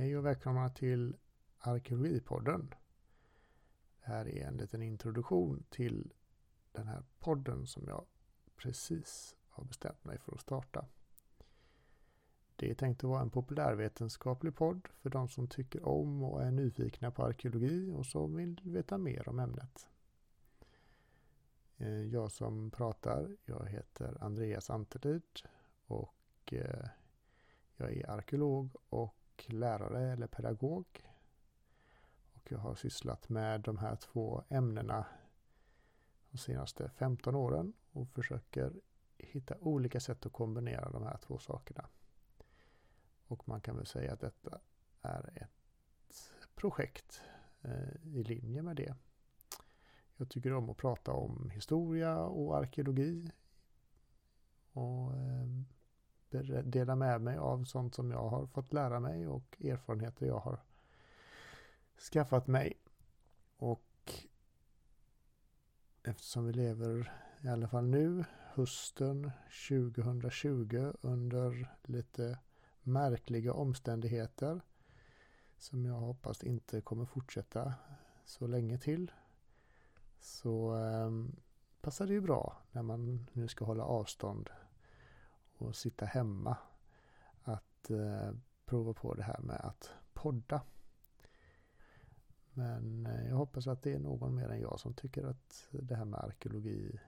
Hej och välkomna till Arkeologipodden. Det här är en liten introduktion till den här podden som jag precis har bestämt mig för att starta. Det är tänkt att vara en populärvetenskaplig podd för de som tycker om och är nyfikna på arkeologi och som vill veta mer om ämnet. Eh, jag som pratar, jag heter Andreas Antelid och eh, jag är arkeolog och lärare eller pedagog. Och jag har sysslat med de här två ämnena de senaste 15 åren och försöker hitta olika sätt att kombinera de här två sakerna. Och man kan väl säga att detta är ett projekt eh, i linje med det. Jag tycker om att prata om historia och arkeologi. Och eh, Eh, dela med mig av sånt som jag har fått lära mig och erfarenheter jag har skaffat mig. Och eftersom vi lever i alla fall nu, hösten 2020 under lite märkliga omständigheter som jag hoppas inte kommer fortsätta så länge till. Så eh, passar det ju bra när man nu ska hålla avstånd och sitta hemma att eh, prova på det här med att podda. Men eh, jag hoppas att det är någon mer än jag som tycker att det här med arkeologi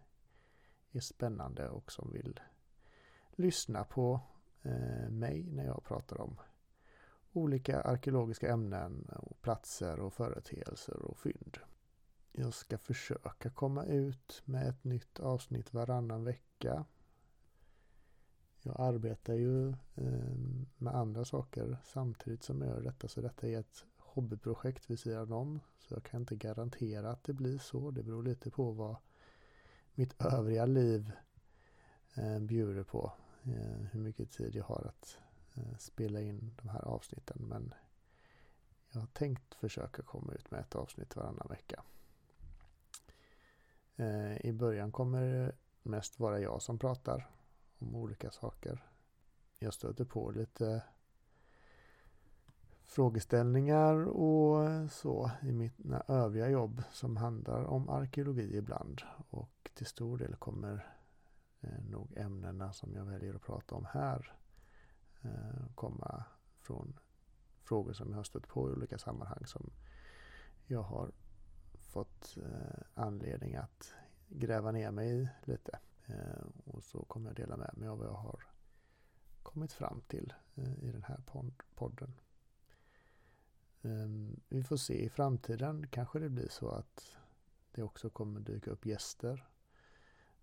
är spännande och som vill lyssna på eh, mig när jag pratar om olika arkeologiska ämnen och platser och företeelser och fynd. Jag ska försöka komma ut med ett nytt avsnitt varannan vecka. Jag arbetar ju eh, med andra saker samtidigt som jag gör detta så detta är ett hobbyprojekt vid sidan om. Så jag kan inte garantera att det blir så. Det beror lite på vad mitt övriga liv eh, bjuder på. Eh, hur mycket tid jag har att eh, spela in de här avsnitten. Men jag har tänkt försöka komma ut med ett avsnitt varannan vecka. Eh, I början kommer det mest vara jag som pratar om olika saker. Jag stöter på lite frågeställningar och så i mina övriga jobb som handlar om arkeologi ibland. Och till stor del kommer eh, nog ämnena som jag väljer att prata om här eh, komma från frågor som jag har stött på i olika sammanhang som jag har fått eh, anledning att gräva ner mig i lite. Eh, och så kommer jag dela med mig av vad jag har kommit fram till eh, i den här podden. Eh, vi får se i framtiden. Kanske det blir så att det också kommer dyka upp gäster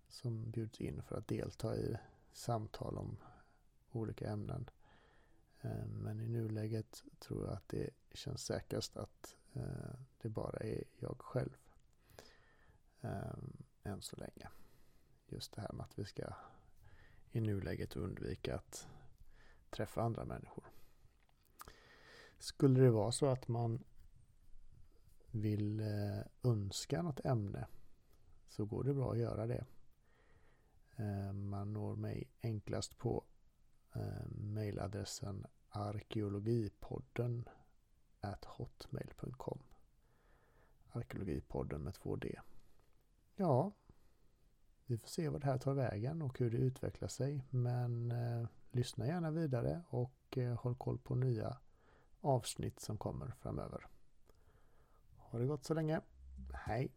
som bjuds in för att delta i samtal om olika ämnen. Men i nuläget tror jag att det känns säkrast att det bara är jag själv. Än så länge. Just det här med att vi ska i nuläget undvika att träffa andra människor. Skulle det vara så att man vill eh, önska något ämne så går det bra att göra det. Eh, man når mig enklast på eh, mejladressen arkeologipodden hotmail.com Arkeologipodden med två D. Ja, vi får se vad det här tar vägen och hur det utvecklar sig. Men eh, lyssna gärna vidare och eh, håll koll på nya avsnitt som kommer framöver. Ha det gott så länge. Hej!